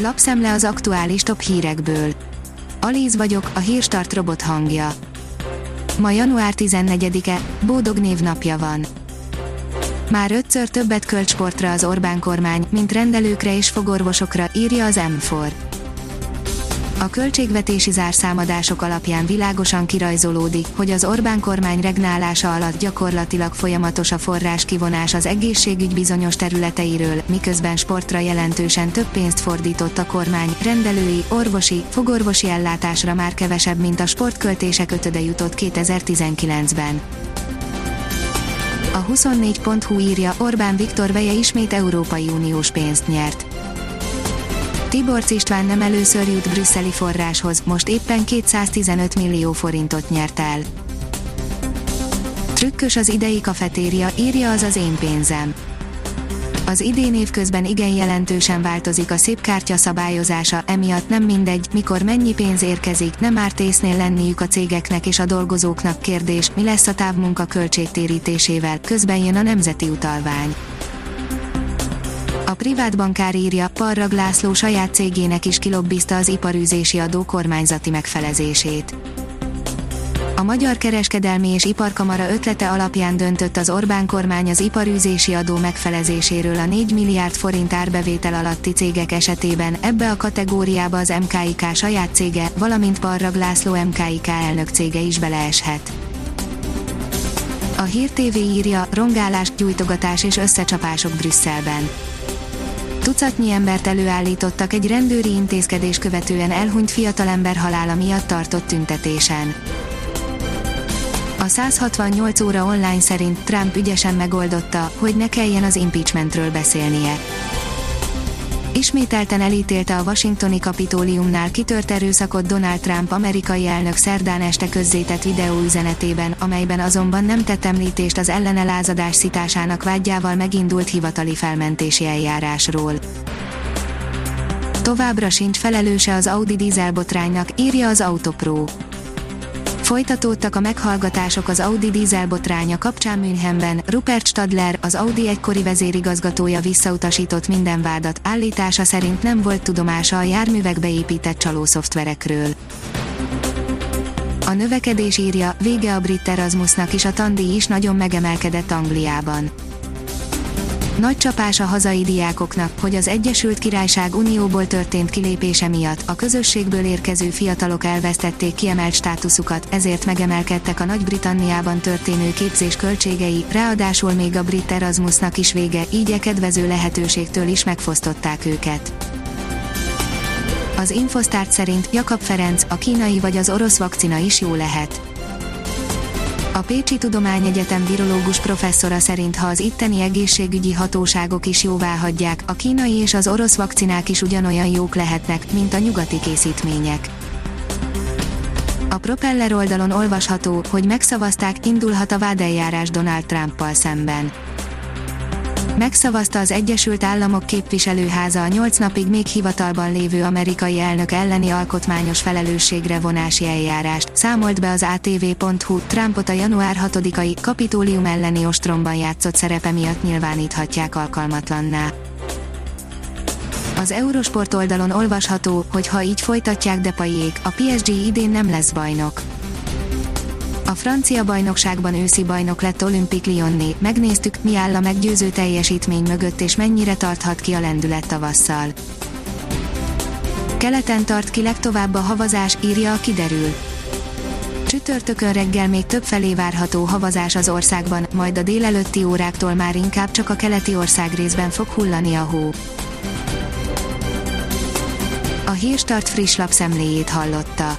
Lapszemle az aktuális top hírekből. Alíz vagyok, a hírstart robot hangja. Ma január 14-e, Bódog névnapja van. Már ötször többet költ sportra az Orbán kormány, mint rendelőkre és fogorvosokra, írja az M4. A költségvetési zárszámadások alapján világosan kirajzolódik, hogy az Orbán kormány regnálása alatt gyakorlatilag folyamatos a forrás kivonás az egészségügy bizonyos területeiről, miközben sportra jelentősen több pénzt fordított a kormány, rendelői, orvosi, fogorvosi ellátásra már kevesebb, mint a sportköltések ötöde jutott 2019-ben. A 24.hu írja, Orbán Viktor veje ismét Európai Uniós pénzt nyert. Tiborc István nem először jut brüsszeli forráshoz, most éppen 215 millió forintot nyert el. Trükkös az idei kafetéria, írja az az én pénzem. Az idén évközben igen jelentősen változik a szép kártya szabályozása, emiatt nem mindegy, mikor mennyi pénz érkezik, nem árt észnél lenniük a cégeknek és a dolgozóknak kérdés, mi lesz a távmunka költségtérítésével, közben jön a nemzeti utalvány. A privát bankár írja, Parrag László saját cégének is kilobbizta az iparűzési adó kormányzati megfelezését. A Magyar Kereskedelmi és Iparkamara ötlete alapján döntött az Orbán kormány az iparűzési adó megfelezéséről a 4 milliárd forint árbevétel alatti cégek esetében, ebbe a kategóriába az MKIK saját cége, valamint Parrag László MKIK elnök cége is beleeshet. A Hír TV írja, rongálás, gyújtogatás és összecsapások Brüsszelben tucatnyi embert előállítottak egy rendőri intézkedés követően elhunyt fiatalember halála miatt tartott tüntetésen. A 168 óra online szerint Trump ügyesen megoldotta, hogy ne kelljen az impeachmentről beszélnie. Ismételten elítélte a washingtoni kapitóliumnál kitört erőszakot Donald Trump amerikai elnök szerdán este közzétett videóüzenetében, amelyben azonban nem tett említést az ellene lázadás szitásának vágyával megindult hivatali felmentési eljárásról. Továbbra sincs felelőse az Audi dízelbotránynak, írja az Autopro. Folytatódtak a meghallgatások az Audi dízel botránya kapcsán Münchenben, Rupert Stadler, az Audi egykori vezérigazgatója visszautasított minden vádat, állítása szerint nem volt tudomása a járművekbe épített csalószoftverekről. A növekedés írja, vége a brit Erasmusnak is a tandíj is nagyon megemelkedett Angliában. Nagy csapás a hazai diákoknak, hogy az Egyesült Királyság Unióból történt kilépése miatt a közösségből érkező fiatalok elvesztették kiemelt státuszukat, ezért megemelkedtek a Nagy-Britanniában történő képzés költségei, ráadásul még a brit Erasmusnak is vége, így e kedvező lehetőségtől is megfosztották őket. Az Infosztárt szerint Jakab Ferenc, a kínai vagy az orosz vakcina is jó lehet. A Pécsi Tudományegyetem virológus professzora szerint ha az itteni egészségügyi hatóságok is jóvá hagyják, a kínai és az orosz vakcinák is ugyanolyan jók lehetnek, mint a nyugati készítmények. A Propeller oldalon olvasható, hogy megszavazták, indulhat a vádeljárás Donald Trumpal szemben megszavazta az Egyesült Államok képviselőháza a nyolc napig még hivatalban lévő amerikai elnök elleni alkotmányos felelősségre vonási eljárást, számolt be az ATV.hu, Trumpot a január 6-ai kapitólium elleni ostromban játszott szerepe miatt nyilváníthatják alkalmatlanná. Az Eurosport oldalon olvasható, hogy ha így folytatják Depayék, a PSG idén nem lesz bajnok. A francia bajnokságban őszi bajnok lett Olympique Lyonné, megnéztük, mi áll a meggyőző teljesítmény mögött és mennyire tarthat ki a lendület tavasszal. Keleten tart ki legtovább a havazás, írja a kiderül. Csütörtökön reggel még több felé várható havazás az országban, majd a délelőtti óráktól már inkább csak a keleti ország részben fog hullani a hó. A Hírstart friss lapszemléjét hallotta.